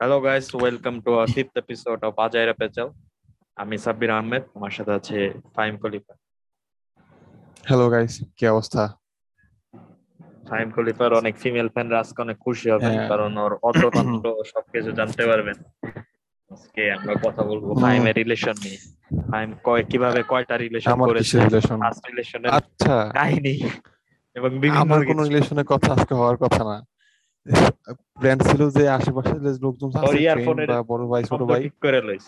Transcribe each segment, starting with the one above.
Hello guys welcome to our fifth episode of আজাইরা পেচাল আমি সাব্বির আহমেদ আমার সাথে আছে ফাইম খলিফা। হ্যালো গাইস কি অবস্থা? ফাইম খলিফার অনেক ফিমেল ফ্যানরা আজকে অনেক খুশি হবেন হ্যাঁ। কারণ ওর অততন্ত্র সবকিছু জানতে পারবেন। আজকে আমরা কথা বলব। ফাইমের রিলেশন নিয়ে। ফাইম কয় কীভাবে কয়টা রিলেশন করেছে? রিলেশন আচ্ছা। কাহিনী এবং বিভিন্ন কোনো রিলেশনের কথা আজকে হওয়ার কথা না। প্ল্যান ছিল যে আশেপাশে যে লোকজন বা বড় ভাই ছোট ভাই। ঠিক করে লইস।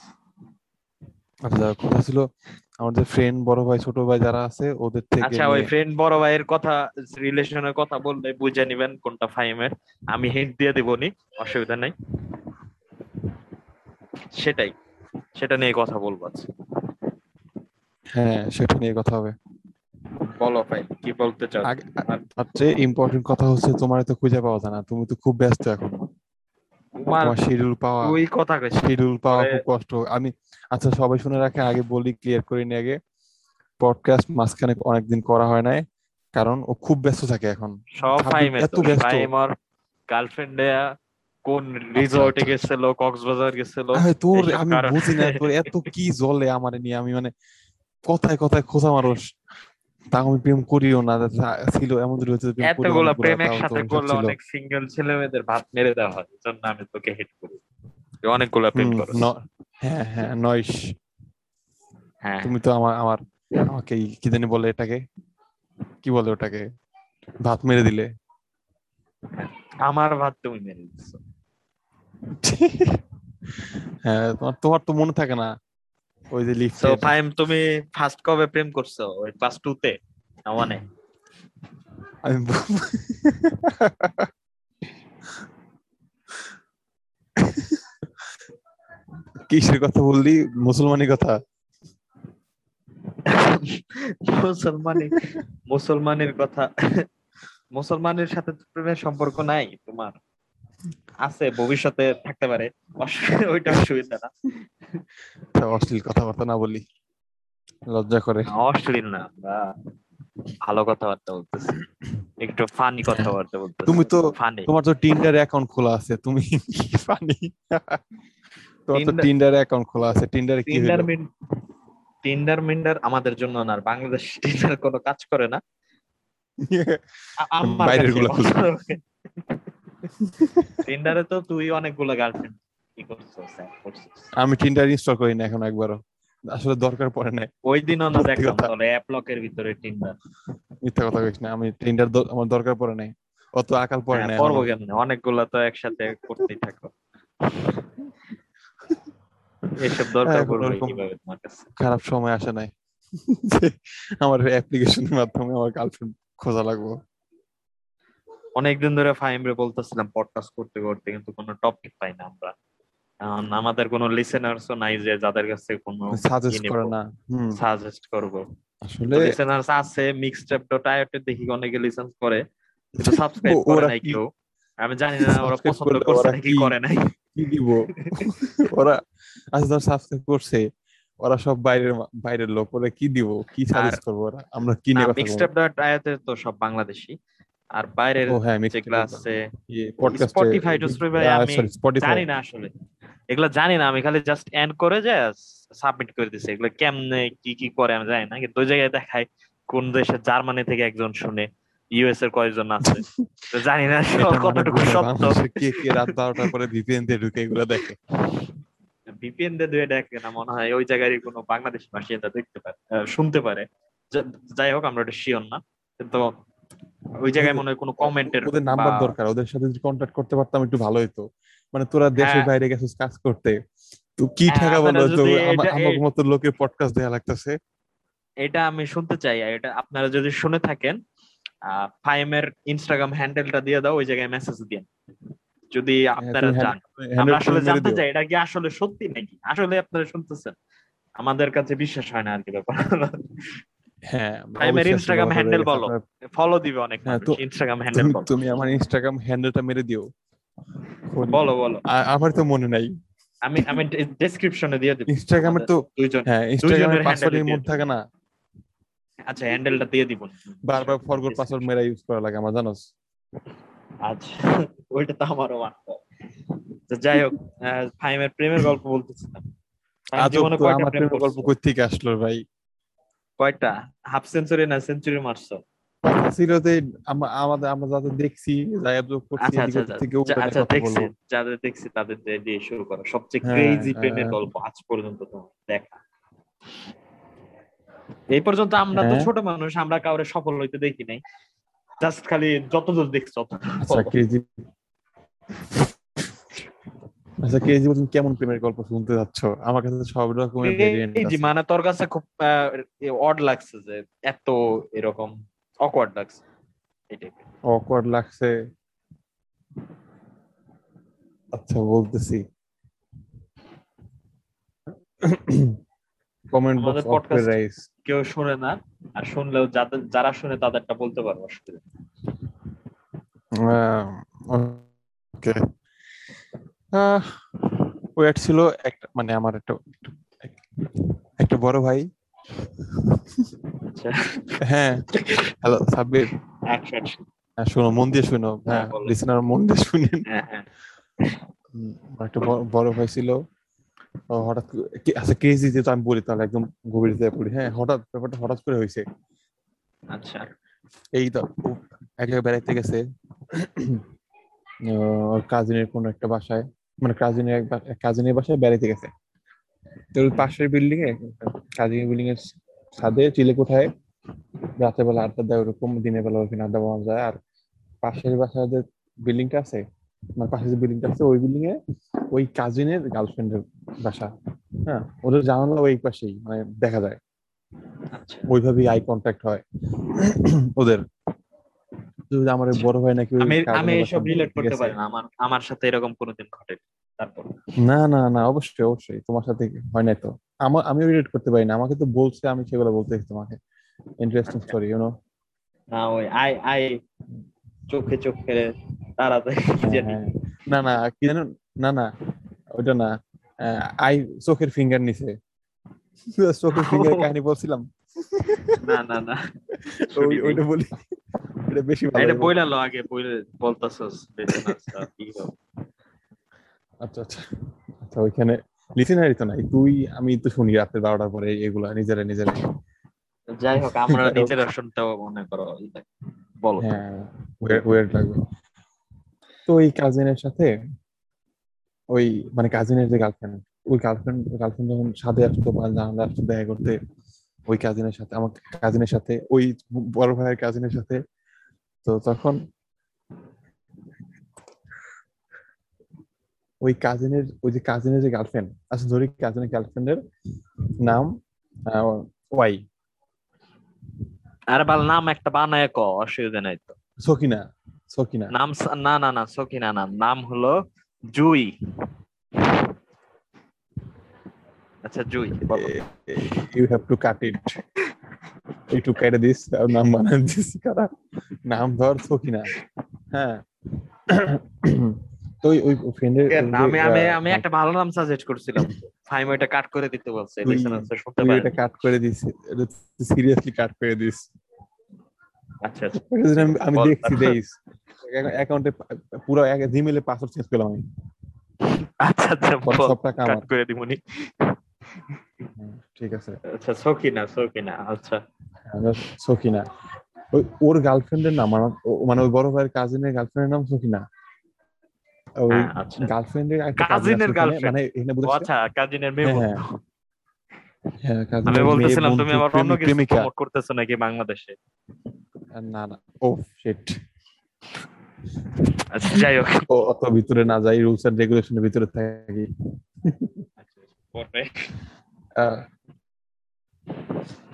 আচ্ছা কথা ছিল আমাদের ফ্রেন্ড বড় ভাই ছোট ভাই যারা আছে ওদের থেকে আচ্ছা ওই ফ্রেন্ড বড় ভাইয়ের কথা রিলেশনের কথা বললে বুঝে নিবেন কোনটা ফাইমের। আমি হিন্ট দিয়ে দিবনি অসুবিধা নাই। সেটাই সেটা নিয়ে কথা বলব আজকে। হ্যাঁ সেটা নিয়ে কথা হবে। বলো ভাই কি বলতে চাও? আগে আর চেয়ে ইম্পর্টেন্ট কথা হচ্ছে তোমার তো খুঁজে পাওয়া যায় না তুমি তো খুব ব্যস্ত এখন। তোমার শিডিউল পাওয়া ওই কথা শিডিউল পাওয়া খুব কষ্ট। আমি আচ্ছা সবাই শুনে রাখেন আগে বলি ক্লিয়ার করে নিয়ে আগে। পডকাস্ট মাঝখানে অনেকদিন করা হয় নাই কারণ ও খুব ব্যস্ত থাকে এখন। সব ভাবি এত ব্যস্ত। ফাইম আর গার্লফ্রেন্ডে কোন রিসর্টে গেছিল কক্সবাজার গেছিল? তোর আমি বুঝি না তোর এত কি জ্বলে আমার নিয়ে আমি মানে কথায় কথায় খোঁজা মানুষ তা আমি প্রেম করিও না ছিল এমন যদি হচ্ছে এতগুলো প্রেম একসাথে করলে অনেক সিঙ্গেল ছেলে মেয়েদের ভাত মেরে দেওয়া হয় জন্য আমি তোকে হেট করি। অনেকগুলো প্রেম করো হ্যাঁ হ্যাঁ নয়স হ্যাঁ। তুমি তো আমার আমার আমাকে কি জানি বলে এটাকে? কি বলে ওটাকে? ভাত মেরে দিলে। আমার ভাত তুমি মেরে দিচ্ছ হ্যাঁ তোমার তোমার তো মনে থাকে না। ওই যে সো ফাইম তুমি ফার্স্ট কবে প্রেম করছ? ওই ক্লাস টু তে? না ওয়ানে আমি কিসের কথা বললি? মুসলমানি কথা? মুসলমানি মুসলমানের কথা। মুসলমানের সাথে প্রেমের সম্পর্ক নাই তোমার। আছে ভবিষ্যতে থাকতে পারে। ওইটা অসুবিধা না। তা অশ্লীল কথাবার্তা না বলি। লজ্জা করে। অশ্লীল না আমরা ভালো কথাবার্তা বলতেছি। একটু ফানি কথাবার্তা বলতেছি। তুমি তো ফানি তোমার তো টিন্ডার অ্যাকাউন্ট খোলা আছে তুমি ফানি তোমার তো টিন্ডার অ্যাকাউন্ট খোলা আছে টিন্ডারে কি টিন্ডার মিন টিন্ডার মিন্ডার আমাদের জন্য না আর বাংলাদেশ টিন্ডার কোনো কাজ করে না। বাইরেরগুলো। টিন্ডারে তো তুই অনেকগুলো গার্লফ্রেন্ড কি করছিস হ্যাঁ, আমি টিন্ডার ইনস্টল করি না এখন একবারও। আসলে দরকার পড়ে না ওই দিনও না দেখলাম। তোর অ্যাপ লকের ভিতরে টিন্ডার মিথ্যা কথা কইস না আমি টিন্ডার আমার দরকার পড়ে নাই। অত আকাল পড়ে নাই করব এখনও। কেমনে? অনেকগুলো তো একসাথে করতেই থাকো। এসব দরকার হ্যাঁ, পড়বে কীভাবে তোমার কাছে? খারাপ সময় আসে নাই। আমার অ্যাপ্লিকেশনের মাধ্যমে আমার গার্লফ্রেন্ড খোঁজা লাগবো। অনেকদিন ধরে ফাইমরে বলতেছিলাম পডকাস্ট করতে করতে কিন্তু কোনো টপিক পাই না আমরা। আমাদের কোনো লিসেনার্সও নাই যে যাদের কাছে কোনো সাজেস্ট করে না। সাজেস্ট করব। আসলে লিসেনার্স আছে মিক্সটেপ ডট আইওতে দেখি অনেকে লিসেন্স করে কিন্তু সাবস্ক্রাইব করে নাই কেউ। আমি জানি না ওরা পছন্দ করছে নাকি কি- করে নাই। কি দিব? ওরা আজ ধর সাবস্ক্রাইব করছে ওরা সব বাইরের বাইরের লোক ওরা কি দিব? কি সাজেস্ট করব ওরা? আমরা কি নিয়ে কথা মিক্সটেপ ডট আইওতে তো সব বাংলাদেশি। আর বাইরের যেগুলো আছে Spotify to Spotify আমি জানি না আসলে। এগুলো জানি না আমি খালি জাস্ট এন্ড করে যে সাবমিট করে দিছি। এগুলো কেমনে কি কি করে আমি জানি না কিন্তু ওই জায়গায় দেখায় কোন দেশে জার্মানি থেকে একজন শুনে ইউএস এর কয়েকজন আছে। তো জানি না কতটুকু সত্য। কে কে রাত বারোটার পরে ভিপিএন দিয়ে ঢুকে এগুলো দেখে। ভিপিএন দিয়ে দুয়ে দেখে না মনে হয় ওই জায়গায় কোনো বাংলাদেশ বাসিন্দা দেখতে পারে শুনতে পারে। যাই হোক আমরা ওটা শিওর না। কিন্তু ওই জায়গায় মনে হয় কোনো কমেন্টের ওদের নাম্বার দরকার ওদের সাথে যদি কন্ট্যাক্ট করতে পারতাম একটু ভালো হতো মানে তোরা দেশের হ্যাঁ। বাইরে গেছিস কাজ করতে তো কি হ্যাঁ, বলো তো আমার মতো লোকের পডকাস্ট দেয়া লাগতেছে। এটা আমি শুনতে চাই এটা আপনারা যদি শুনে থাকেন ফাইমের ইনস্টাগ্রাম হ্যান্ডেলটা দিয়ে দাও ওই জায়গায় মেসেজ দিন। যদি আপনারা তুমি জান হ্যান্ডেল আমরা আসলে জানতে চাই এটা কি আসলে সত্যি নাকি? আসলে আপনারা শুনতেছেন। আমাদের কাছে বিশ্বাস হয় না আর কি ব্যাপার। হ্যাঁ ফাইমের অবশ্যই ইনস্টাগ্রাম হ্যান্ডেল বলো ফলো দিবে অনেক ইনস্টাগ্রাম হ্যান্ডেল তুমি বলো। তুমি আমার ইনস্টাগ্রাম হ্যান্ডেলটা মেরে দিও। বলো বলো। আমার তো মনে নাই। আমি আমি ডেসক্রিপশনে দিয়ে দিব। তো দুইজন হ্যাঁ ইনস্টাগ্রামের মধ্যে থাকে না। আচ্ছা হ্যান্ডেলটা দিয়ে দিব। বারবার ফরগট পাসওয়ার্ড মেরা ইউজ করা লাগে আমার জানোস? আচ্ছা ওইটা তো আমারও মানতে। তো যাই হোক আহ, ফাহিমের প্রেমের গল্প বলতেছিলাম। আজব জীবনে কয়টা আমার প্রেম গল্প? কই থেকে আসলো ভাই? কয়টা? হাফ সেঞ্চুরি না সেঞ্চুরি মারছো? ছিল যে আমাদের আমরা যাদের দেখছি যাই অবজর্ভ করছি আচ্ছা আচ্ছা আচ্ছা। আচ্ছা, দেখছি যাদের দেখছি তাদের দিয়ে শুরু করো। সবচেয়ে হ্যাঁ, ক্রেজি প্রেমের হ্যাঁ। গল্প আজ পর্যন্ত তোমার দেখা। এই পর্যন্ত আমরা তো হ্যাঁ। ছোট মানুষ আমরা কাউরে সফল হইতে দেখি নাই। জাস্ট খালি যতদূর দেখছি তত আচ্ছা কেজি আচ্ছা কেজি বলছেন কেমন প্রেমের গল্প শুনতে যাচ্ছ আমার কাছে সব রকমের ভেরিয়েন্ট আছে মানে তোর কাছে খুব অড লাগছে যে এত এরকম অকওয়ার্ড লাগছে এই অকওয়ার্ড লাগছে আচ্ছা বলতেছি কমেন্ট বক্স অফ রাইস কেউ শুনে না আর শুনলেও যাদের যারা শুনে তাদেরটা বলতে পারব অসুবিধা। ওকে ওয়েট ছিল একটা মানে আমার একটা একটা বড় ভাই। আচ্ছা। হ্যাঁ। হ্যালো সাব্বির। action, action. হ্যাঁ, শোনো মন দিয়ে শোনো। হ্যাঁ বলো। লিসেনার মন দিয়ে শুনেন। হ্যাঁ হ্যাঁ। একটা বড়- ভাই ছিল। হঠাৎ আচ্ছা কেজি যেহেতু আমি বলি তাহলে একদম গভীরতে পড়ি। হ্যাঁ হঠাৎ ব্যাপারটা হঠাৎ করে হয়েছে। আচ্ছা। এই তো এক জায়গায় বেড়াইতে গেছে। কাজিনের কোনো একটা বাসায়। মানে কাজিনের এক কাজিনের বাসায় বেড়াইতে গেছে। তো পাশের বিল্ডিং এ কাজিনের বিল্ডিং এর ছাদে চিলে কোঠায় রাতের বেলা আড্ডা দেয় ওরকম দিনের বেলা ওখানে আড্ডা পাওয়া যায়। আর পাশের বাসায় যে বিল্ডিংটা আছে মানে পাশে যে বিল্ডিংটা আছে ওই বিল্ডিং এ ওই কাজিনের গার্লফ্রেন্ডের বাসা। হ্যাঁ ওদের জানালা ওই পাশেই মানে দেখা যায়। আচ্ছা। ওইভাবেই আই কন্ট্যাক্ট হয় ওদের। আমার বড় ভাই নাকি আমি এইসব রিলেট করতে পারি না। আমার আমার সাথে এরকম কোনোদিন ঘটে তারপর। না না না অবশ্যই অবশ্যই। তোমার সাথে হয় নাই তো। আমার আমি রিলেট করতে পারি না। আমাকে তো বলছে আমি সেগুলো বলতে তোমাকে। ইন্টারেস্টিং। স্টোরি ইউনো না ওই আই আই চোখে চোখে তাড়াতাড়ি কি জানি। হ্যাঁ, না না কি জানো না না ওইটা না। আই চোখের ফিঙ্গার নিছে চোখের ফিঙ্গার কাহিনী বলছিলাম। না না না। ওই ওইটা বলি। এটা বেশি ভালো এটা বইলা লো আগে বইলে বলতাছস আচ্ছা, আচ্ছা আচ্ছা। আচ্ছা ওইখানে লিসেনারি তো নাই? তুই আমি তো শুনি রাতে বারোটার পরে এগুলা নিজেরা নিজেরা। যাই হোক আমরা নিজেরা শুনতেও মনে করো বলো। হ্যাঁ ওয়েট লাগবে। তো ওই কাজিনের সাথে ওই মানে কাজিনের যে গার্লফ্রেন্ড ওই গার্লফ্রেন্ড গার্লফ্রেন্ড যখন সাথে আসতো বা জানালা আসতো দেখা করতে ওই কাজিনের সাথে আমার কাজিনের সাথে ওই বড় ভাইয়ের কাজিনের সাথে তো তখন ওই কাজিনের ওই যে কাজিনের যে গার্লফ্রেন্ড আচ্ছা ধরি কাজিনের গার্লফ্রেন্ডের নাম ওয়াই। আর বাল নাম একটা বানায় ক অসুবিধা নাই তো। সকিনা সকিনা। নাম না না না সকিনা নাম। নাম হলো জুই। আচ্ছা Jui you have to cut it একটু কেটে দিস আর নাম বানান দিস কারা? নাম ধর সকিনা হ্যাঁ। তো ওই- ফ্রেন্ডের আমি আমি আমি একটা ভালো নাম সাজেস্ট করছিলাম। ফাইম ওইটা কাট করে দিতে বলছে লিসেনার্স শুনতে পারে এটা কাট করে দিস সিরিয়াসলি কাট করে দিস আচ্ছা আচ্ছা। আমি। দেখছি দেইস অ্যাকাউন্টে পুরো জিমেলে পাসওয়ার্ড চেঞ্জ করলাম আমি। আচ্ছা আচ্ছা কাট করে দিবনি। হুম, ঠিক আছে। আচ্ছা সকিনা সকিনা আচ্ছা। আমরা সকিনা ওই ওর গার্লফ্রেন্ডের নাম মানে ওই বড় ভাইয়ের কাজিনের গার্লফ্রেন্ডের নাম সকিনা ওই। গার্লফ্রেন্ডের কাজিনের girlfriend? মানে এখানে আচ্ছা কাজিনের মেয়ে হ্যাঁ, হ্যাঁ। হ্যাঁ আমি বলতেছিলাম তুমি আবার অন্য কিছু প্রমোট করতেছো নাকি বাংলাদেশে? না না। ও শিট আচ্ছা যাই হোক। অত ভিতরে না যাই রুলস এন্ড রেগুলেশনের ভিতরে থাকি। পরে।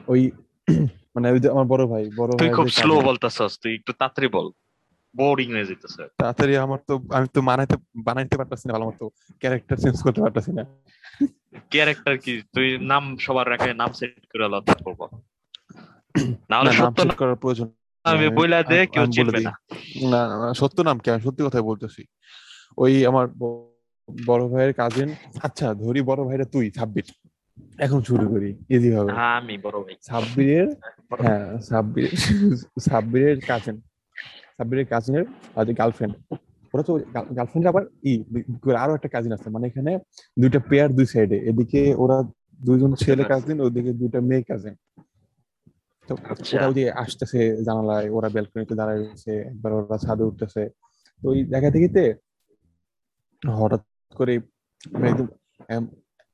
ওই মানে ওই আমার বড় ভাই বড় তুই খুব স্লো বলতেছস তুই একটু তাড়াতাড়ি বল। বোরিং হয়ে যেতেছে। তাড়াতাড়ি আমার তো আমি তো বানাইতে বানাইতে পারতাছি না ভালো মতো ক্যারেক্টার চেঞ্জ করতে পারতাছি না। ক্যারেক্টার কি? তুই নাম সবার রাখে নাম সেট করে লতা করব। না হলে সত্য করার প্রয়োজন আমি বইলা দে কেউ চিনবে না। না সত্য নাম কি? আমি সত্যি কথাই বলতেছি। ওই আমার বড় ভাইয়ের কাজিন আচ্ছা ধরি বড় ভাইরা তুই ছাব্বির এখন শুরু করি ইজি হবে। আমি বড় ভাই। সাব্বিরের হ্যাঁ সাব্বির সাব্বিরের কাজিন সাব্বিরের কাজিনের গার্লফ্রেন্ড ওরা তো গার্লফ্রেন্ডের আবার ই আরও একটা কাজিন আছে মানে এখানে দুইটা পেয়ার দুই সাইডে এদিকে ওরা দুইজন ছেলে কাজিন ওদিকে দুইটা মেয়ে কাজিন তো আচ্ছা। ওরা ওই যে আসতেছে জানালায় ওরা ব্যালকনিতে দাঁড়ায় রয়েছে একবার ওরা ছাদে উঠতেছে। তো ওই দেখা দেখিতে হঠাৎ করে মানে একদম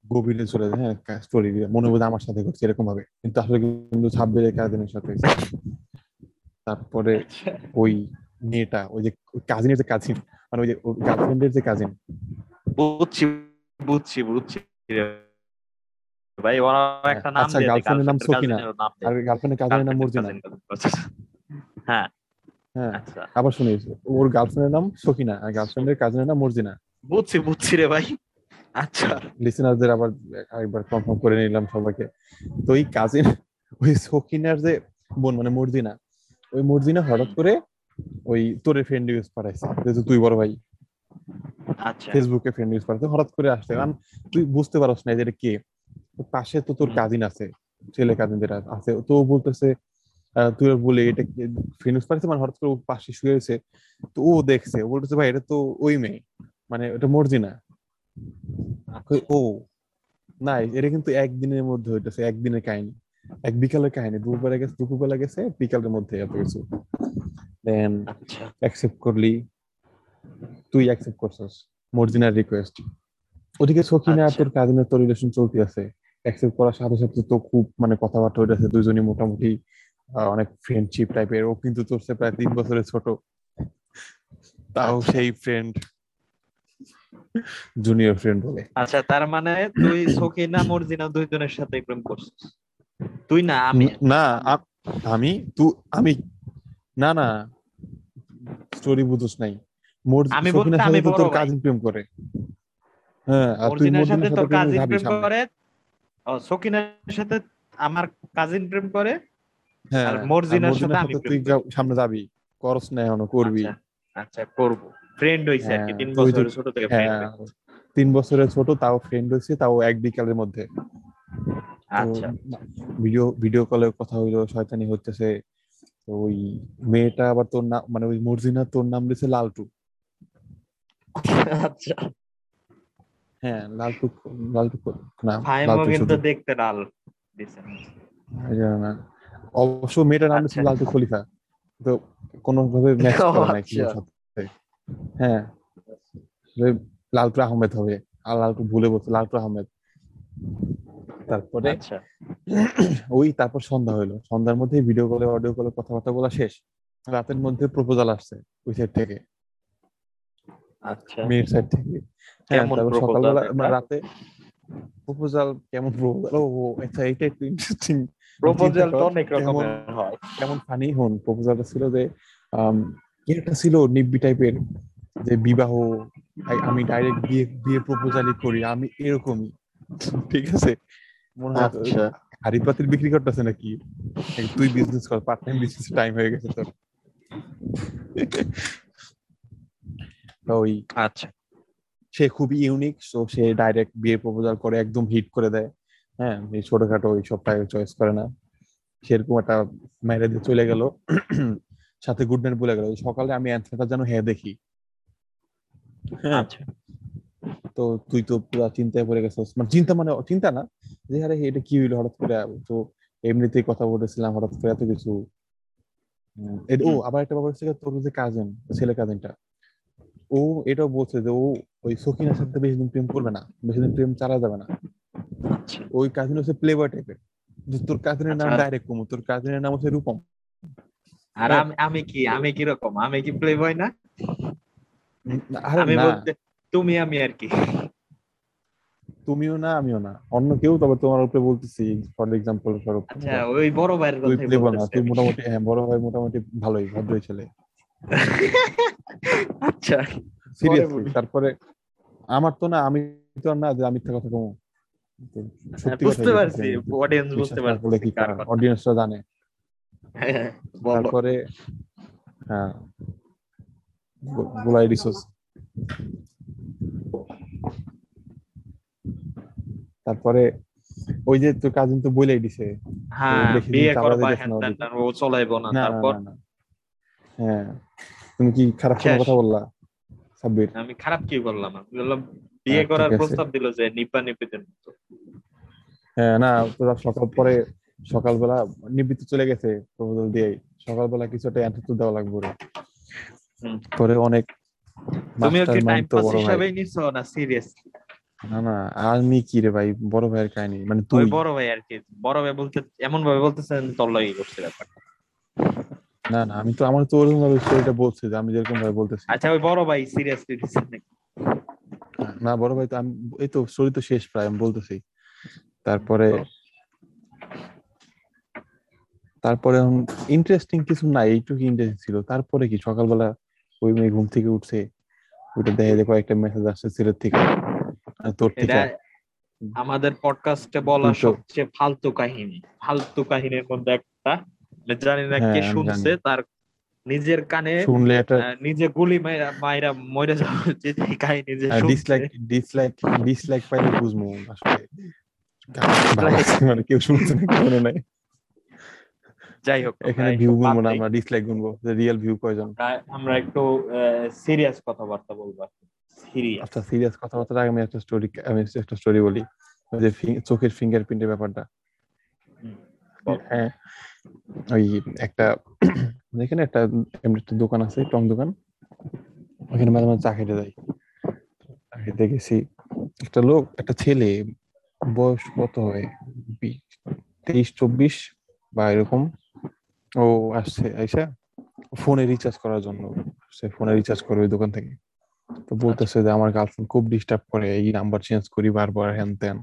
গভীরে চলে যায় হ্যাঁ স্টোরি মনে বোধ আমার সাথে ঘটছে এরকম ভাবে। কিন্তু আসলে কিন্তু ছাব্বিরের কাজিনের সাথে তারপরে ওই মেয়েটা ওই যে কাজিনের যে কাজিন মানে ওই যে গার্লফ্রেন্ডের যে কাজিন। বুঝছি বুঝছি বুঝছি ভাই। ওরা একটা নাম আচ্ছা, দিয়ে এর নাম girlfriend সকিনা। cousin এরও নাম দেয়। আর গার্লফ্রেন্ডের কাজিনের নাম মর্জিনা। হ্যাঁ। হ্যাঁ আচ্ছা। আবার শুনি ওর গার্লফ্রেন্ডের নাম সকিনা আর গার্লফ্রেন্ডের কাজিনের নাম মর্জিনা। বুঝছি বুঝছি রে ভাই। আচ্ছা। লিসেনারদের আবার আরেকবার কনফার্ম করে নিলাম সবাইকে। তো এই কাজিন ওই সকিনার যে বোন মানে মর্জিনা ওই মর্জিনা হঠাৎ করে ওই তোরে ফ্রেন্ড ইউজ পাঠাইছে যেহেতু তুই বড় ভাই। আচ্ছা। ফেসবুকে ফ্রেন্ড ইউজ পাঠাইছে হঠাৎ করে আসছে। কারণ তুই বুঝতে পারস না যে এটা কে। পাশে তো তোর কাজিন আছে ছেলে কাজিন যেটা আছে। তো ও বলতেছে তুই বলে এটা ফ্রেন্ড ইউজ পাঠাইছে মানে হঠাৎ করে ও পাশে শুয়ে আছে। তো ও দেখছে বলতেছে ভাই এটা তো ওই মেয়ে। মানে ওটা মর্জিনা কই, ও না এটা কিন্তু একদিনের মধ্যে হইতেছে একদিনের কাহিনী। এক বিকালের কাহিনী দুপুরবেলা গেছে দুপুরবেলা গেছে বিকালের মধ্যে এত কিছু। দেন আচ্ছা। অ্যাকসেপ্ট করলি তুই অ্যাকসেপ্ট করছস মর্জিনার রিকোয়েস্ট ওদিকে সকিনা আচ্ছা। তোর কাজিনের তোর রিলেশন চলতে আছে। অ্যাকসেপ্ট করার সাথে সাথে তো খুব মানে কথাবার্তা হইতেছে দুজনই মোটামুটি অনেক ফ্রেন্ডশিপ টাইপের ও কিন্তু তোর সে প্রায় তিন বছরের ছোট। তাও আচ্ছা। সেই ফ্রেন্ড জুনিয়র ফ্রেন্ড বলে। আচ্ছা তার মানে তুই সকিনা মর্জিনা দুইজনের সাথে প্রেম করছিস। তুই না আমি। না আমি তু আমি না না। স্টোরি বুঝোস নাই। আমি বলতে আমি তোর কাজিন প্রেম করে। হ্যাঁ আর তুই মর্জিনার সাথে তোর কাজিন প্রেম করে। ও সকিনার সাথে আমার কাজিন প্রেম করে হ্যাঁ মর্জিনার সাথে আমি তুই সামনে যাবি। করস না এখনও করবি। আচ্ছা, আচ্ছা করব। ফ্রেন্ড হইছে আর কি হ্যাঁ, তিন বছরের ছোট থেকে ফ্রেন্ড হ্যাঁ তিন বছরের ছোট তাও ফ্রেন্ড হয়েছে তাও এক বিকালের মধ্যে। আচ্ছা। ভিডিও ভিডিও কলে কথা হইল শয়তানি হচ্ছে ওই মেয়েটা আবার তোর নাম মানে ওই মর্জিনা তোর নাম দিয়েছে লালটু। আচ্ছা। হ্যাঁ লালটু লালটু না ফাইমও কিন্তু দেখতে লাল দিছে। না। অবশ্য মেয়েটার নাম দিয়েছে আচ্ছা। লালটু খলিফা। তো কোনো ভাবে ম্যাচ করে না কি আচ্ছা। সাথে হ্যাঁ। লালটু আহমেদ হবে। আর লালটু ভুলে বলছে লালটু আহমেদ। তারপরে আচ্ছা। ওই তারপর সন্ধ্যা হইল। সন্ধ্যার মধ্যে ভিডিও কলে অডিও কলে কথাবার্তা বলা শেষ। রাতের মধ্যে প্রপোজাল আসছে ওই সাইড থেকে। আচ্ছা। মেয়ের সাইড থেকে। হ্যাঁ তারপর সকালবেলা মানে রাতে প্রপোজাল কেমন প্রপোজাল ও আচ্ছা এটা একটু ইন্টারেস্টিং প্রপোজাল তো অনেক রকমের হয়। কেমন ফানি হন। প্রপোজালটা ছিল যে একটা ছিল নিব্বি টাইপের যে বিবাহ আমি ডাইরেক্ট বিয়ে বিয়ে প্রপোজালই করি আমি এরকমই। ঠিক আছে? মনে হয় আচ্ছা। হাড়ি পাতিল বিক্রি করতেছে নাকি? তুই বিজনেস কর পার্ট টাইম বিজনেস টাইম হয়ে গেছে তোর। ওই আচ্ছা। সে খুবই ইউনিক সো সে ডাইরেক্ট বিয়ে প্রপোজাল করে একদম হিট করে দেয়। হ্যাঁ এই ছোটখাটো ওই সব টাইপের চয়েস করে না। সেরকম একটা মেরে দিয়ে চলে গেল। সাথে গুড নাইট বলে গেল। সকালে আমি অ্যান্সারটা যেন হ্যাঁ দেখি। হ্যাঁ। আচ্ছা। তো তুই তো পুরো চিন্তায় পড়ে গেছিস। মানে চিন্তা মানে চিন্তা না যে আরে এটা কি হইল হঠাৎ করে? তো এমনিতেই কথা বলেছিলাম হঠাৎ করে এত কিছু। ও আবার একটা ব্যাপার হচ্ছে তোর যে কাজিন ছেলে কাজিনটা ও এটাও বলছে যে ও ওই সকিনার সাথে বেশি দিন প্রেম করবে না বেশি দিন প্রেম চালা যাবে না। আচ্ছা। ওই কাজিন হচ্ছে প্লেবার টাইপের তোর কাজিনের নাম আচ্ছা। ডাইরেক্ট কমু তোর কাজিনের নাম হচ্ছে রূপম। আর আমি আমি কি আমি কি রকম আমি কি প্লে বয় না আমি বলতে তুমি আমি আর কি। তুমিও না আমিও না। অন্য কেউ তবে তোমার উপরে বলতেছি ফর এক্সাম্পল স্বরূপ আচ্ছা ওই বড় ভাইয়ের তুই কথাই না তুই মোটামুটি হ্যাঁ বড় ভাই মোটামুটি ভালোই ভদ্রই ছেলে। আচ্ছা সিরিয়াসলি তারপরে আমার তো না আমি তো না যে আমি কথা কমু। বুঝতে পারছি অডিয়েন্স বুঝতে পারছি কথা। অডিয়েন্সরা জানে। তারপরে হ্যাঁ গোলাই রিসোর্স। তারপরে ওই যে তোর কাজিন তো বলেই দিছে। হ্যাঁ বিয়ে করবা হ্যান ও চলাইবো না তারপর। হ্যাঁ তুমি কি খারাপ কোনো কথা বললা সাব্বির? আমি খারাপ কি বললাম? আমি বললাম বিয়ে করার প্রস্তাব দিল যে নিপা নিপিতের মতো। হ্যাঁ না তোরা সকাল পরে সকালবেলা নিবৃত্ত চলে গেছে প্রপোজাল দিয়ে সকালবেলা কিছু একটা অ্যান্সার তো দেওয়া লাগবে। পরে অনেক তুমি কি টাইম পাস হিসাবেই নিছো না সিরিয়াস না না আমি কি রে ভাই? বড় ভাইয়ের কাহিনী। মানে তুই বড় ভাই আর কি বড় ভাই বলতে এমন ভাবে বলতেছেন তোর লাগি করছে ব্যাপারটা। না না আমি তো আমার তো ওরকম ভাবে স্টোরিটা বলছি যে আমি যেরকম ভাবে বলতেছি। আচ্ছা ওই বড় ভাই সিরিয়াসলি দিচ্ছেন নাকি না বড় ভাই তো আমি এই তো স্টোরি তো শেষ প্রায় আমি বলতেছি। তারপরে তারপরে ইন্টারেস্টিং কিছু নাই এইটুকু ইন্টারেস্টিং ছিল। তারপরে কি সকালবেলা ওই মেয়ে ঘুম থেকে উঠছে ওইটা দেখে যে কয়েকটা মেসেজ আসছে সিলেট থেকে তোর থেকে। আমাদের পডকাস্টে বলা সবচেয়ে ফালতু কাহিনী। ফালতু কাহিনীর মধ্যে একটা। জানি না হ্যাঁ, কে শুনছে তার নিজের কানে শুনলে এটা নিজে গুলি মাইরা মাইরা মরে যাওয়া এই কাহিনী যে ডিসলাইক। ডিসলাইক ডিসলাইক পাইলে বুঝব আসলে। মানে কেউ শুনছে না কেউ নাই। যাই হোক এখানে ভিউ গুনবো না আমরা ডিসলাইক গুনবো রিয়েল ভিউ কয়জন? আমরা- আমরা একটু সিরিয়াস কথাবার্তা বলব সিরিয়াস আচ্ছা সিরিয়াস কথাবার্তার আগে আমি একটা স্টোরি আমি একটা স্টোরি বলি যে চোখের ফিঙ্গারপ্রিন্টের ব্যাপারটা। হ্যাঁ ওই একটা এখানে একটা এমনি একটা দোকান আছে টং দোকান। ওখানে মাঝে মাঝে চা খেতে যাই। চা খেতে গেছি। একটা লোক একটা ছেলে বয়স কত হয়? তেইশ চব্বিশ বা এরকম। ও আসছে আইসা ফোনে রিচার্জ করার জন্য। সে ফোনে রিচার্জ করে ওই দোকান থেকে। তো বলতেছে যে আমার গার্লফ্রেন্ড খুব ডিস্টার্ব করে এই নাম্বার চেঞ্জ করি বারবার হ্যান ত্যান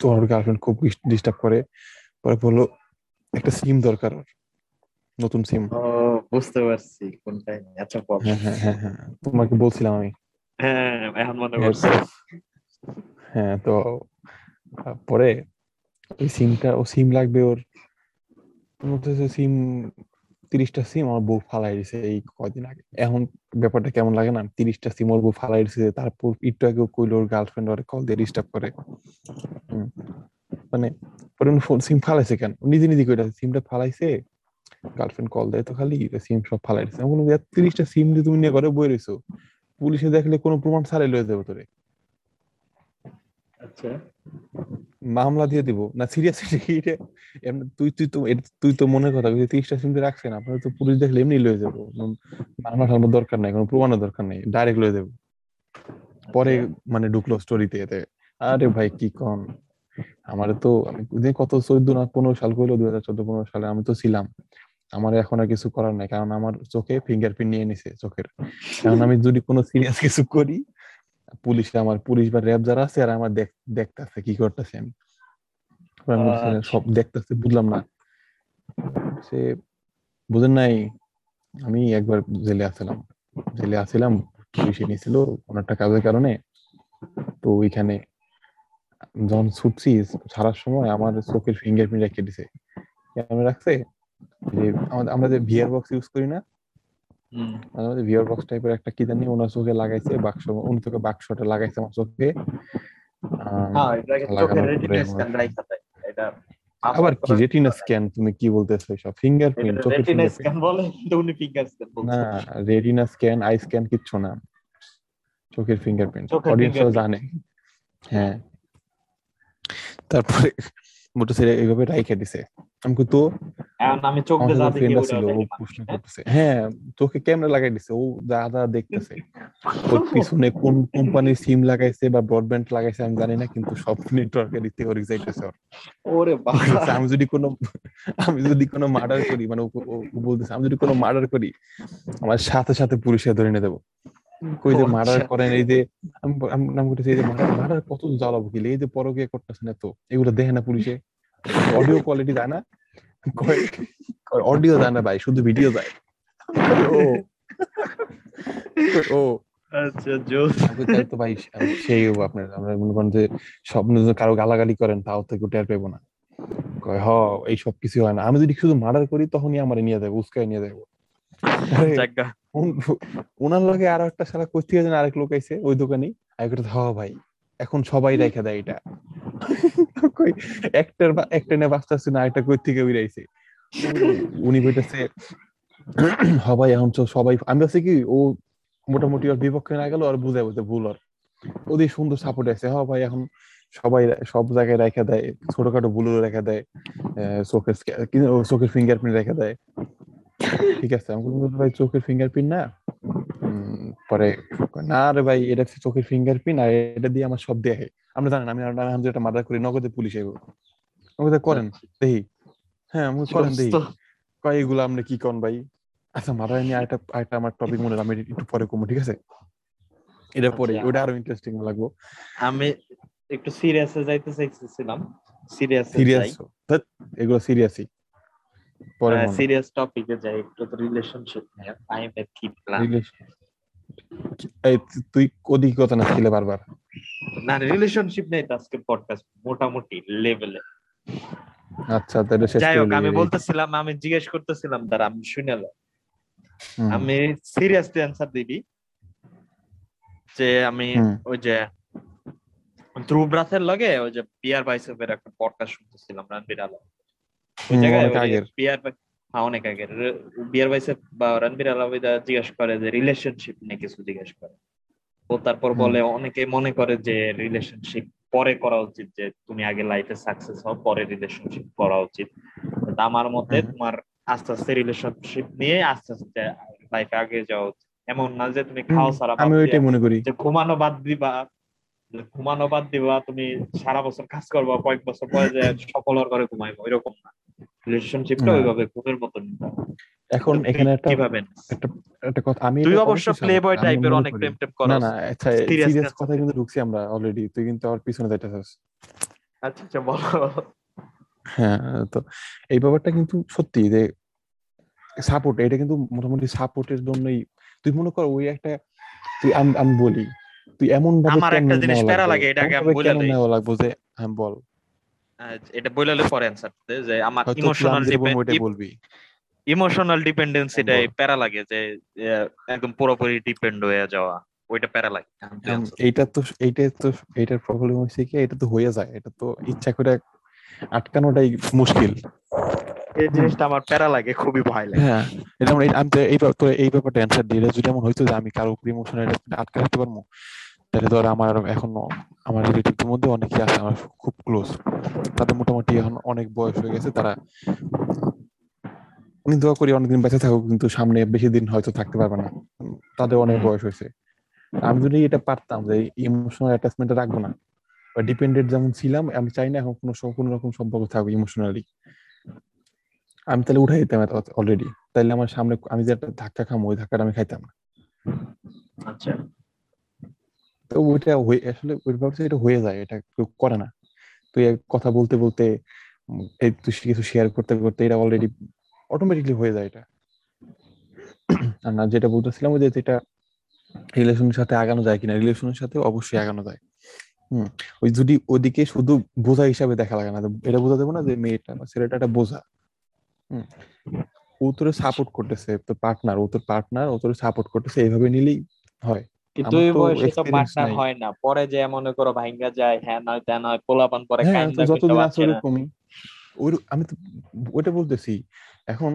তো আমার গার্লফ্রেন্ড খুব ডিস্টার্ব করে। পরে বলল একটা সিম দরকার। নতুন সিম বুঝতে পারছি কোনটা আচ্ছা হ্যাঁ হ্যাঁ হ্যাঁ হ্যাঁ তোমাকে বলছিলাম আমি। হ্যাঁ এখন মনে হ্যাঁ, করছি হ্যাঁ তো পরে ওই সিমটা ও সিম লাগবে ওর সিম তিরিশটা সিম আমার বউ ফালাই দিছে এই কয়দিন আগে এখন ব্যাপারটা কেমন লাগে না তিরিশটা সিম ওর বউ ফালাই দিছে তারপর একটু আগে কইলো ওর গার্লফ্রেন্ড ওর কল দিয়ে ডিস্টার্ব করে। মানে পরে ফোন সিম ফালাইছে কেন নিজে নিজে কইটা সিমটা ফালাইছে গার্লফ্রেন্ড কল দেয় তো খালি সিম সব ফালাই দিছে বললাম তিরিশটা সিম দিয়ে তুমি নিয়ে ঘরে বই রইছো পুলিশে দেখলে কোনো প্রমাণ ছাড়াই লয়ে যাবে তোরে আচ্ছা। মামলা দিয়ে দিব। না সিরিয়াসলি তুই তুই তো তুই তো মনের কথা তিরিশটা সিম রাখছেন আপনারা তো পুলিশ দেখলে এমনি লয়ে যাব। মামলা টামলা দরকার নাই কোনো প্রমাণের দরকার নেই ডাইরেক্ট লয়ে যাব। পরে মানে ঢুকলো স্টোরিতে এতে। আরে ভাই কি কন? আমার তো আমি কত চোদ্দ না পনেরো সাল করল দুই হাজার চোদ্দ পনেরো সালে আমি তো ছিলাম। আমার এখন আর কিছু করার নাই কারণ আমার চোখে ফিঙ্গারপ্রিন্ট নিয়ে নিছে চোখের। কারণ আমি যদি কোনো সিরিয়াস কিছু করি পুলিশ আমার পুলিশ বা র্যাব যারা আছে আর আমার দেখ- দেখতাছে কি করতেছে আমি? আচ্ছা। সব দেখতেছে বুঝলাম না। সে বুঝেন নাই আমি একবার জেলে আসছিলাম জেলে আসছিলাম পুলিশে নিয়েছিল কোন একটা কাজের কারণে। তো ওইখানে যখন ছুটছি ছাড়ার সময় আমার চোখের ফিঙ্গারপ্রিন্ট রেখে দিছে। কেন রাখছে যে আমরা যে ভিআর বক্স ইউজ করি না আমাদের ভিআর বক্স টাইপের একটা কি জানি ওনার চোখে লাগাইছে বাক্স উনি চোখে বাক্সটা লাগাইছে আমার চোখে। হ্যাঁ আবার কি রেটিনা স্ক্যান তুমি কি বলতেছো সব ফিঙ্গারপ্রিন্ট চোখের রেটিনা স্ক্যান বলে কিন্তু উনি ফিঙ্গার স্ক্যান না রেটিনা স্ক্যান আই স্ক্যান কিচ্ছু না। চোখের ফিঙ্গারপ্রিন্ট অডিয়েন্স জানে। হ্যাঁ। তারপরে মোটরসাইকেল এইভাবে রাইখে দিছে। আমি কই তো? আমি চোখ দিয়ে যা দেখি ছিল ও প্রশ্ন করতেছে। হ্যাঁ চোখে ক্যামেরা লাগাই দিছে? ও যা যা দেখতেছে। ওর পিছনে কোন কোম্পানির সিম লাগাইছে বা ব্রডব্যান্ড লাগাইছে আমি জানি না কিন্তু সব নেটওয়ার্কের দিক থেকে ওর যাইতেছে ওর। ওরে বাবা। আমি যদি কোনো আমি যদি কোনো মার্ডার করি মানে ও বলতেছে আমি যদি কোনো মার্ডার করি আমার সাথে সাথে পুলিশে ধরে নিয়ে দেবো কই যে মার্ডার। করেন এই যে আমি নাম করতেছি এই যে মার্ডার কত জ্বালাবো কি? এই যে পরকে করতেছেন এত এগুলো দেখে না পুলিশে? অডিও কোয়ালিটি যায় না? অডিও যায় না ভাই শুধু ভিডিও যায়। ও। ও। আচ্ছা জোস। তো ভাই সেই হব আপনার আমরা মনে করেন যে স্বপ্ন যদি কারও গালাগালি করেন তাও টের পেবো না। কয় হ এই সব কিছু হয় না। আমি যদি শুধু মার্ডার করি তখনই আমার নিয়ে যাব উস্কাই নিয়ে যাব। ওনার লগে আরও একটা কোথা থেকে যেন আরেক লোক আইছে, ওই দোকানে। আমি হ ভাই, এখন সবাই রেখে দেয় এটা। কই, একটার একটা নিয়ে বাঁচতেছে না একটা কই থেকে উড়াইছে উনি হ ভাই, এখন তো সবাই, আমি বলছি কি, ও মোটামুটি ওর বিপক্ষে না গেল আর বুঝে বুঝে ভুল ওর। ওদের সুন্দর সাপোর্ট আছে। হ্যাঁ ভাই, এখন সবাই সব জায়গায় রেখে দেয়, ছোটখাটো বুলু রেখে দেয় চোখের চোখের ফিঙ্গারপ্রিন্ট রেখে দেয়। ঠিক আছে আমি বললাম ভাই চোখের ফিঙ্গারপ্রিন্ট না? পরে না রে ভাই এটা হচ্ছে চোখের ফিঙ্গারপ্রিন্ট আর এটা দিয়ে আমার সব দেখে আমরা জানেন আমি আমি যেটা মার্ডার করি নগদে পুলিশ আইব নগদে করেন দেখি হ্যাঁ আমি করেন দেখি কয় এগুলো আপনি কি করেন ভাই? আচ্ছা মারা নিয়ে আরেকটা আরেকটা আমার টপিক মনে আমি একটু পরে কমবো ঠিক আছে? এটা পরে আচ্ছা। ওটা আরও ইন্টারেস্টিং লাগবো। আমি একটু সিরিয়াসে যাইতে চাইছিলাম সিরিয়াসে সিরিয়াস এগুলো সিরিয়াসই পরে সিরিয়াস টপিকে যাই একটু তো রিলেশনশিপ নিয়ে ফাইমের কি প্ল্যান এই তুই ওদিকে কথা না ছিলে বারবার? না রিলেশনশিপ নেই আজকে পডকাস্ট মোটামুটি লেভেলে আচ্ছা তাহলে শেষ যাই হোক আমি বলতেছিলাম আমি জিজ্ঞেস করতেছিলাম তার আমি শুনে লো। হুম, আমি সিরিয়াসলি অ্যান্সার দিবি যে আমি ওই যে ধ্রুব রাথের লগে ওই যে পিয়ার বাইসেপের একটা পডকাস্ট শুনতেছিলাম রণবীর আলম। ওই জায়গায় হ্যাঁ অনেক আগের। বিয়ার বা রণবীর জিজ্ঞেস করে যে রিলেশনশিপ নিয়ে কিছু জিজ্ঞেস করে। ও তারপর বলে অনেকে মনে করে যে রিলেশনশিপ পরে করা উচিত যে তুমি আগে লাইফে সাকসেস হও পরে রিলেশনশিপ করা উচিত। আমার মতে তোমার আস্তে আস্তে রিলেশনশিপ নিয়ে আস্তে আস্তে লাইফে আগে যাওয়া উচিত। এমন না যে তুমি খাও সারা আমি ওইটাই মনে করি। যে ঘুমানো বাদ দিবা ঘুমানো বাদ দিবা তুমি সারা বছর কাজ করবা কয়েক বছর পরে যে সফল করে ঘুমাইবো এরকম না। রিলেশনশিপটা ওইভাবে ঘুমের মতো এখন এখানে একটা একটা একটা কথা আমি তুই অবশ্য অবশ্যই প্লে বয় টাইপের অনেক প্রেম না করস না আচ্ছা সিরিয়াস কথা কিন্তু ঢুকছি আমরা অলরেডি তুই কিন্তু আমার পিছনে যাইতেছিস আচ্ছা আচ্ছা বলো। হ্যাঁ তো এই ব্যাপারটা কিন্তু সত্যি যে সাপোর্ট এটা কিন্তু মোটামুটি সাপোর্টের জন্যই। তুই মনে কর ওই একটা তুই আমি বলি তুই এমন ভাবে আমার একটা জিনিস প্যারা লাগে, আমি বলে দেই। লাগবে যে হ্যাঁ বল। এটা বইলালে পরে অ্যান্সার যে আমার ইমোশনাল বলব। ইমোশনাল ডিপেন্ডেন্সিটাই প্যারা লাগে যে একদম পুরোপুরি ডিপেন্ড হয়ে যাওয়া ওইটা প্যারা লাগে। এইটা তো এইটা তো এইটার প্রবলেম হচ্ছে কি এটা তো হয়ে যায় এটা তো ইচ্ছা করে আটকানোটাই মুশকিল। এই জিনিসটা আমার প্যারা লাগে খুবই ভয় লাগে। হ্যাঁ এটা আমরা- এই তো এই ব্যাপারটা অ্যান্সার এটা যদি এমন হইতো যে আমি কারও উপর ইমোশনাল আটকে রাখতে পারব তাহলে ধর আমার এখনও আমার রিলেটিভদের মধ্যে অনেকেই আছে আমার খুব ক্লোজ তাদের মোটামুটি এখন অনেক বয়স হয়ে গেছে তারা আমি দোয়া করি অনেকদিন বেঁচে থাকুক কিন্তু সামনে বেশি দিন হয়তো থাকতে পারবে না। তাদের অনেক বয়স হয়েছে। আমি যদি এটা পারতাম যে ইমোশনাল অ্যাটাচমেন্ট রাখব না বা ডিপেন্ডেন্ট যেমন ছিলাম আমি চাই না এখন কোনো কোনো রকম সম্পর্ক থাকবে ইমোশনালি আমি তাহলে উঠাই দিতাম অলরেডি তাহলে আমার সামনে আমি যে একটা ধাক্কা খামো ওই ধাক্কাটা আমি খাইতাম না। আচ্ছা। তো ওইটা আসলে ব্যাপারটা এটা হয়ে যায়, এটা কেউ করে না। তুই কথা বলতে বলতে তুই কিছু শেয়ার করতে করতে এটা অলরেডি অটোমেটিকলি হয়ে যায় এটা। আর না, যেটা বলতেছিলাম যে যেটা রিলেশনের সাথে আগানো যায় কিনা রিলেশনের সাথে অবশ্যই আগানো যায়। হম, ওই যদি ওদিকে শুধু বোঝা হিসাবে দেখা লাগে না এটা বোঝা দেবো না যে মেয়েটা বা ছেলেটা একটা বোঝা। হুম, ও তোরে সাপোর্ট করতেছে তো পার্টনার ও তোর পার্টনার ও তোরে সাপোর্ট করতেছে, এইভাবে নিলেই হয়। কিন্তু ওই বয়সে তো পার্টনার। হয় না। পরে যে মনে করো ভাঙ্গা যায় হ্যাঁ নয় তা নয় পোলাপান পরে হ্যাঁ কাইন্দা যতদিন আছে ওরকমই ওই আমি তো ওইটা বলতেছি এখন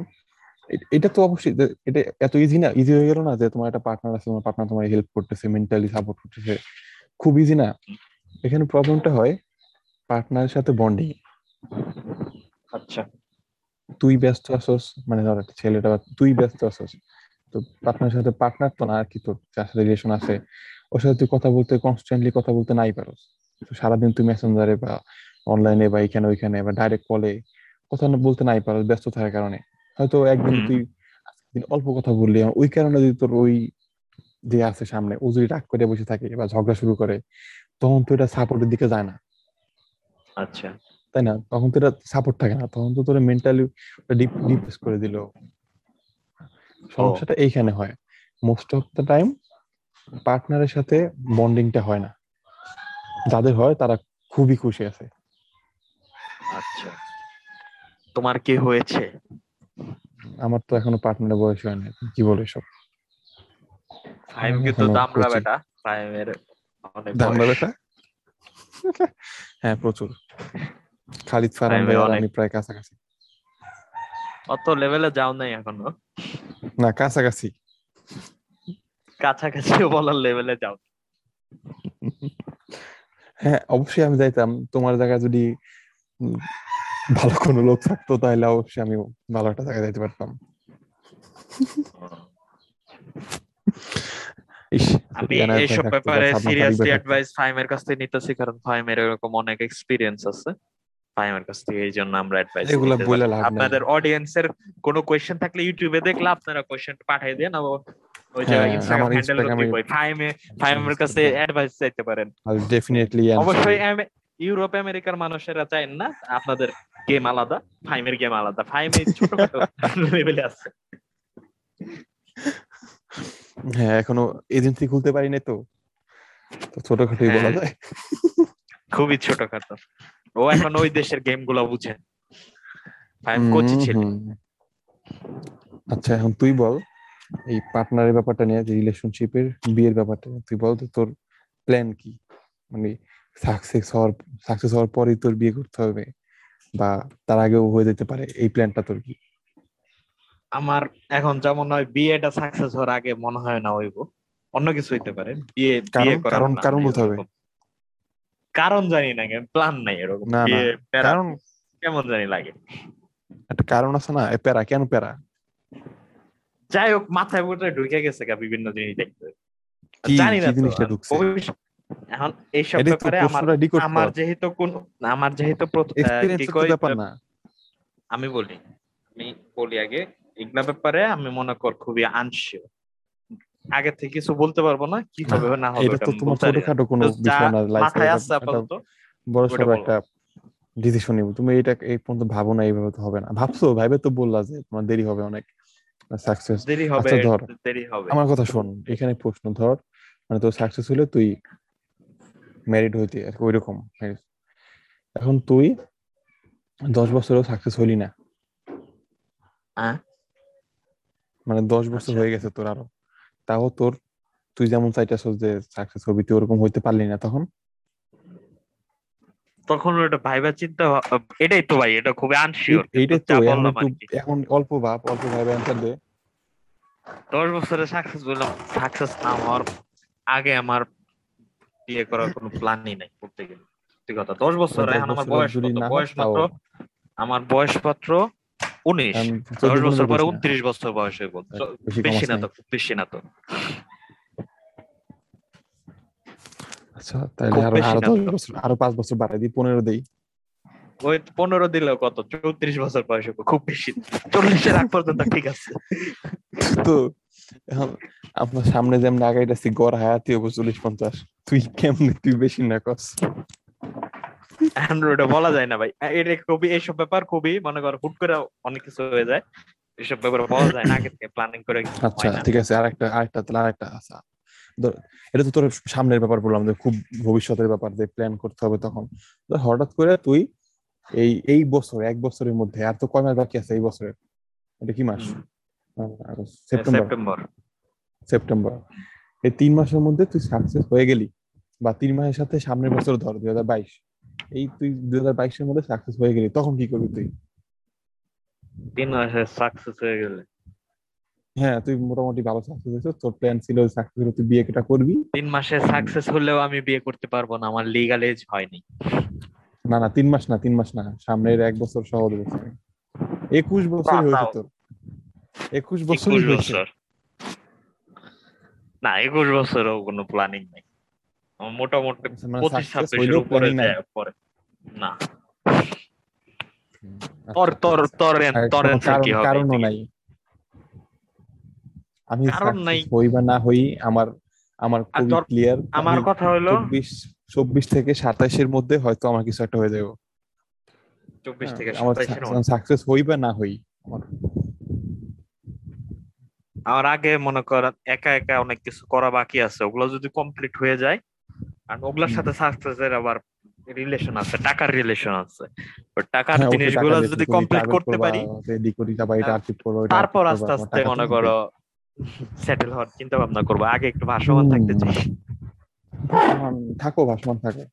এটা তো অবশ্যই এটা এত ইজি না ইজি হয়ে গেল না যে তোমার একটা পার্টনার আছে তোমার পার্টনার তোমার হেল্প করতেছে মেন্টালি সাপোর্ট করতেছে। খুব ইজি না। এখানে প্রবলেমটা হয় পার্টনারের সাথে বন্ডিং আচ্ছা। তুই ব্যস্ত আছস মানে ধর একটা ছেলেটা তুই ব্যস্ত আছস। তো পার্টনারের সাথে পার্টনার তো না আর কি তোর? যার সাথে রিলেশন আছে ওর সাথে তুই কথা বলতে কনস্ট্যান্টলি কথা বলতে নাই পারস। তো সারাদিন তুই মেসেঞ্জারে বা অনলাইনে বা এখানে ওইখানে বা ডাইরেক্ট কলে কথা না বলতে নাই পারো ব্যস্ত থাকার কারণে। হয়তো একদিন তুই অল্প কথা বললি ওই কারণে যদি তোর ওই যে আছে সামনে ও যদি রাগ করে বসে থাকে বা ঝগড়া শুরু করে তখন তো এটা সাপোর্টের দিকে যায় না। আচ্ছা। তাই না? তখন তো এটা সাপোর্ট থাকে না। তখন তো তোর মেন্টালি ডিপ্রেস করে দিল। সমস্যাটা এইখানে হয়। মোস্ট অফ দ্য টাইম পার্টনারের সাথে বন্ডিংটা হয় না। যাদের হয় তারা খুবই খুশি আছে। আচ্ছা। তোমার কি হয়েছে? আমার তো এখনও পার্টনারের বয়স হয় না কি বলে সব আমি কিন্তু এখনও বেটা। ফাইভের অনেক দামরা বেটা? হ্যাঁ প্রচুর। খালিদ ফারান অনেক- আমি প্রায় কাছাকাছি। অত লেভেলে যাও নাই এখনও। না কাছাকাছি। কাছাকাছিও বলার লেভেলে যাও। হ্যাঁ অবশ্যই আমি যাইতাম। তোমার জায়গায় যদি ভালো কোনো লোক থাকতো তাহলে অবশ্যই আমি ভালো একটা জায়গায় যাইতে পারতাম। আমি এইসব ব্যাপারে সিরিয়াসলি। অ্যাডভাইস ফাইমের কাছ থেকে নিতেছি কারণ ফাইমের এরকম অনেক এক্সপিরিয়েন্স আছে। ফাইমের কাছ থেকে এই জন্য আমরা অ্যাডভাইস এগুলা বলে লাভ আপনাদের অডিয়েন্সের কোনো কোয়েশ্চেন থাকলে ইউটিউবে দেখলে আপনারা কোয়েশ্চেন পাঠিয়ে দেন ওই যে হ্যাঁ, ইনস্টাগ্রাম হ্যান্ডেল ফাইমে ফাইমের কাছে অ্যাডভাইস চাইতে পারেন। Answer অবশ্যই. ইউরোপ আমেরিকার মানুষেরা চায় না আপনাদের গেম আলাদা ফাইমের গেম আলাদা। ফাইমে ছোটখাটো লেভেলে আছে। হ্যাঁ এখনও এজেন্সি খুলতে পারি নাই তো ছোটখাটোই বলা হ্যাঁ। যায়। খুবই ছোটখাটো। ও এখন ওই দেশের গেমগুলো বুঝে। কোচি ছিল। আচ্ছা এখন তুই বল এই পার্টনারের ব্যাপারটা নিয়ে যে রিলেশনশিপের বিয়ের ব্যাপারটা তুই বল তো তোর প্ল্যান কি? মানে সাকসেস হওয়ার সাকসেস হওয়ার পরেই তোর বিয়ে করতে হবে বা তার আগেও হয়ে যেতে পারে এই প্ল্যানটা তোর কি? আমার এখন যেমন হয় বিয়েটা সাকসেস হওয়ার আগে মনে হয় না হইব। অন্য কিছু হইতে পারে বিয়ে কারণ- বিয়ে করার কারণ- কারণ বলতে হবে। কারণ জানি না প্ল্যান নাই এরকম। না, কারণ কেমন জানি লাগে। একটা কারণ আছে না এ প্যারা কেন প্যারা? যাই হোক মাথায় বোধহয় ঢুকে গেছে গা বিভিন্ন জিনিস দেখতে। জানি না জিনিসটা ঢুকছে? এখন এইসব এটাই তো ব্যাপারে আমার আমার যেহেতু কোন আমার যেহেতু কি না। আমি বলি আমি বলি আগে এগুলা ব্যাপারে আমি মনে কর খুবই আনশিওর আগে থেকে কিছু বলতে পারব না কি হবে না হবে এটা তো তোমার। ছোটখাটো কোনো বিষয় না লাইফ মাথায় আসছে আপাতত বড় ওটা একটা ডিসিশন নিব তুমি এটা এই পর্যন্ত ভাবো না এইভাবে তো হবে না ভাবছ ভাইবে তো বললা যে তোমার দেরি হবে অনেক সাকসেস দেরি হবে আচ্ছা, ধর। দেরি হবে আমার কথা শোন এখানে প্রশ্ন ধর মানে তোর সাকসেস হলে তুই ম্যারিড হইতে আর কি ওইরকম এখন তুই দশ বছরও সাকসেস হলি না হ্যাঁ? মানে দশ বছর আচ্ছা। হয়ে গেছে তোর আরও তাও তোর তুই যেমন চাইতেছস যে সাকসেস হবি তুই ওরকম হইতে পারলি না তখন? তখন ওটা ভাইবা চিন্তা এটাই তো ভাই এটা খুবই আনশিওর এই- এইটাই তো এখন। অল্প ভাব অল্প ভাবে অ্যান্সার দে। দশ বছরে সাকসেস বললাম সাকসেস না হওয়ার আগে আমার বিয়ে করার কোনো প্ল্যানই নাই বলতে গেলে। সত্যি কথা দশ বছর এখন আমার বয়স বয়স মাত্র আমার বয়স মাত্র উনিশ দশ বছর পরে উনত্রিশ বছর বয়স হয়ে বলতো বেশি বেশি না। তো বেশি না তো। আচ্ছা তাহলে আরও আরও না তো। বছর আরও পাঁচ বছর বাড়াই দিই পনেরো দেই। ওই পনেরো দিলেও কত? চৌত্রিশ বছর বয়স খুব বেশি। চল্লিশের আগ পর্যন্ত ঠিক আছে। তো এখন আপনার সামনে যেমন আগাইতেছি গড় হায়াতি হব চল্লিশ পঞ্চাশ। তুই কেমনি তুই বেশি না কস। এখন ওটা বলা যায় না ভাই। এটা খুবই এইসব ব্যাপার খুবই মনে করো হুট করে অনেক কিছু হয়ে যায়। এসব ব্যাপার বলা যায় না আগে থেকে প্ল্যানিং করে আচ্ছা ঠিক আছে আরেকটা আরেকটা তাহলে আরেকটা আচ্ছা এটা তো তোর সামনের ব্যাপার বললাম যে খুব ভবিষ্যতের ব্যাপার যে প্ল্যান করতে হবে তখন। হঠাৎ করে তুই এই এই বছর এক বছরের মধ্যে আর তো কয় মাস বাকি আছে এই বছরে এটা কি মাস? সেপ্টেম্বর সেপ্টেম্বর এই তিন মাসের মধ্যে তুই সাকসেস হয়ে গেলি বা তিন মাসের সাথে সামনের বছর ধর দুই হাজার বাইশ। এই তুই দুই হাজার বাইশের মধ্যে সাকসেস হয়ে গেলি তখন কি করবি তুই? তিন মাসে সাকসেস হয়ে গেলে। হ্যাঁ তুই মোটামুটি ভালো সাকসেস হয়েছিস তোর প্ল্যান ছিল সাকসেস হলে তুই বিয়েটা করবি। তিন মাসে সাকসেস হলেও আমি বিয়ে করতে পারব না আমার লিগাল এজ হয়নি। না না তিন মাস না তিন মাস না সামনের এক বছর সহ বছর একুশ বছর হয়েছে তোর। একুশ বছর। না একুশ বছরও কোনো প্ল্যানিং নেই। মোটামুটি আচ্ছা, মানে পঁচিশ ছাব্বিশের উপরে planning নাই। যায় পরে। না। আচ্ছা, তোর তোর আচ্ছা। তোর তোর কোনো অ্যান্সার কারণ কি হবে কারণও নাই। আমি কারণ নাই। হই বা না হই আমার আমার ক্লিয়ার আমার কথা হলো থেকে সাতাশের মধ্যে হয়তো আমার কিছু একটা হয়ে যাবে থেকে হ্যাঁ, সাকসেস হই বা না হই আমার আমার আগে মনে কর একা একা অনেক কিছু করা বাকি আছে। ওগুলো যদি কমপ্লিট হয়ে যায় আর ওগুলোর সাথে সাকসেসের আবার রিলেশন আছে টাকার রিলেশন আছে। টাকার হ্যাঁ, জিনিসগুলো যদি কমপ্লিট করতে পারি হ্যাঁ, তারপর আস্তে আস্তে মনে করো সেটেল হওয়ার চিন্তা ভাবনা করব আগে একটু ভাসমান থাকতে চাই। থাকো ভাসমান থাকো।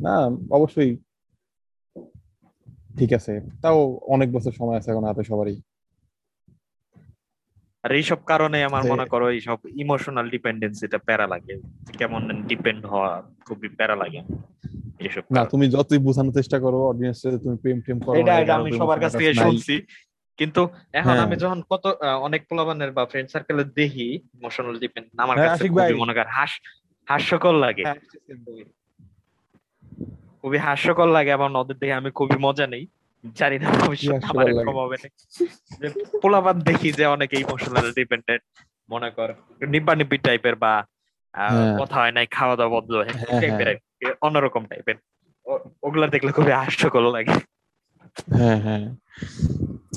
না অবশ্যই ঠিক আছে তাও অনেক বছর সময় আছে এখন হাতে সবারই। আর এইসব কারণে আমার মনে করো এইসব ইমোশনাল ডিপেন্ডেন্সিটা প্যারা লাগে। কেমন ডিপেন্ড হওয়া খুবই প্যারা লাগে। এইসব না তুমি যতই বোঝানোর চেষ্টা করো অডিয়েন্স তুমি প্রেম টেম করো এটা আমি সবার কাছ থেকে শুনছি। কিন্তু এখন হ্যাঁ। আমি যখন কত অনেক পোলাবানের বা ফ্রেন্ড সার্কেলে দেখি ইমোশনাল ডিপেন্ড আমার হ্যাঁ, কাছে খুবই মনে কর হাস হাস্যকর লাগে। হ্যাঁ, খুবই হাস্যকর লাগে এবং ওদের দেখে আমি খুবই মজা নেই। জানি না ভবিষ্যৎ আমার এরকম হবে যে পোলাপান দেখি যে অনেকে ইমোশনাল ডিপেন্ডেন্ট মনে কর নিব্বা নিব্বি টাইপের বা হ্যাঁ। কথা হয় নাই খাওয়া দাওয়া বদল টাইপের অন্যরকম টাইপের ওগুলা দেখলে খুবই হাস্যকর লাগে। হ্যাঁ হ্যাঁ।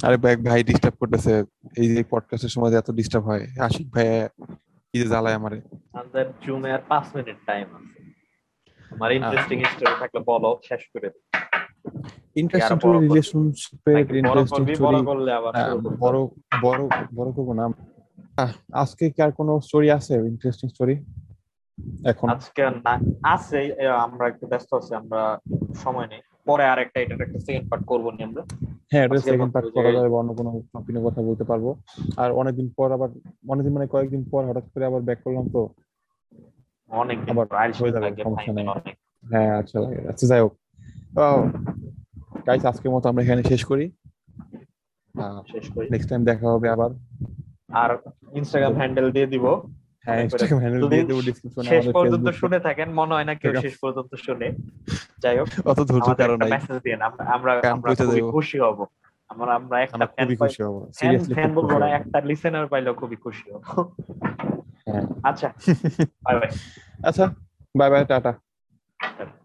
আরে ভাই ভাই ডিস্টার্ব করতেছে এই যে পডকাস্টের সময় যে এত ডিস্টার্ব হয় আশিক ভাই কি যে জ্বালায় আমারে। আমাদের জুমে আর পাঁচ মিনিট টাইম আছে। আমার ইন্টারেস্টিং স্টোরি থাকলে বলো শেষ করে দিই। ইন্টারেস্টিং বড় রিলেশনশিপের ইন্টারেস্টিং করবি বড় বড় বড় করব না। আজকে কি আর কোনো স্টোরি আছে ইন্টারেস্টিং স্টোরি এখন। আজকে না আছে আমরা একটু ব্যস্ত আছি আমরা সময় নেই। পরে আর একটা এটার একটা সেকেন্ড পার্ট করব নি আমরা। হ্যাঁ এটা সেকেন্ড পার্ট করা যাবে অন্য কোনো টপিকে কথা বলতে পারব। আর অনেকদিন পর আবার অনেকদিন মানে কয়েকদিন পর হঠাৎ করে আবার ব্যাক করলাম তো। অনেক আবার হয়ে যাবে, সমস্যা নেই। হ্যাঁ আচ্ছা আচ্ছা যাই হোক। গাইস আজকের মতো আমরা এখানে শেষ করি। শেষ করি। নেক্সট টাইম দেখা হবে আবার। আর ইনস্টাগ্রাম হ্যান্ডেল দিয়ে দিব। হ্যাঁ ইনস্টাগ্রাম হ্যান্ডেল দিয়ে দেবো ডিসক্রিপশনে শেষ পর্যন্ত শুনে থাকেন মনে হয় না কেউ শেষ পর্যন্ত শুনে। যাই হোক অত ধৈর্য আমাদের কারও একটা নাই। মেসেজ দিন আমরা আমরা খুবই খুশি হব। আমরা আমরা একটা খুবই খুশি হব। সিরিয়াসলি ফ্যান বলব না একটা লিসেনার পাইলেও খুবই খুশি হব। হ্যাঁ। আচ্ছা বাই বাই আচ্ছা বাই বাই টাটা।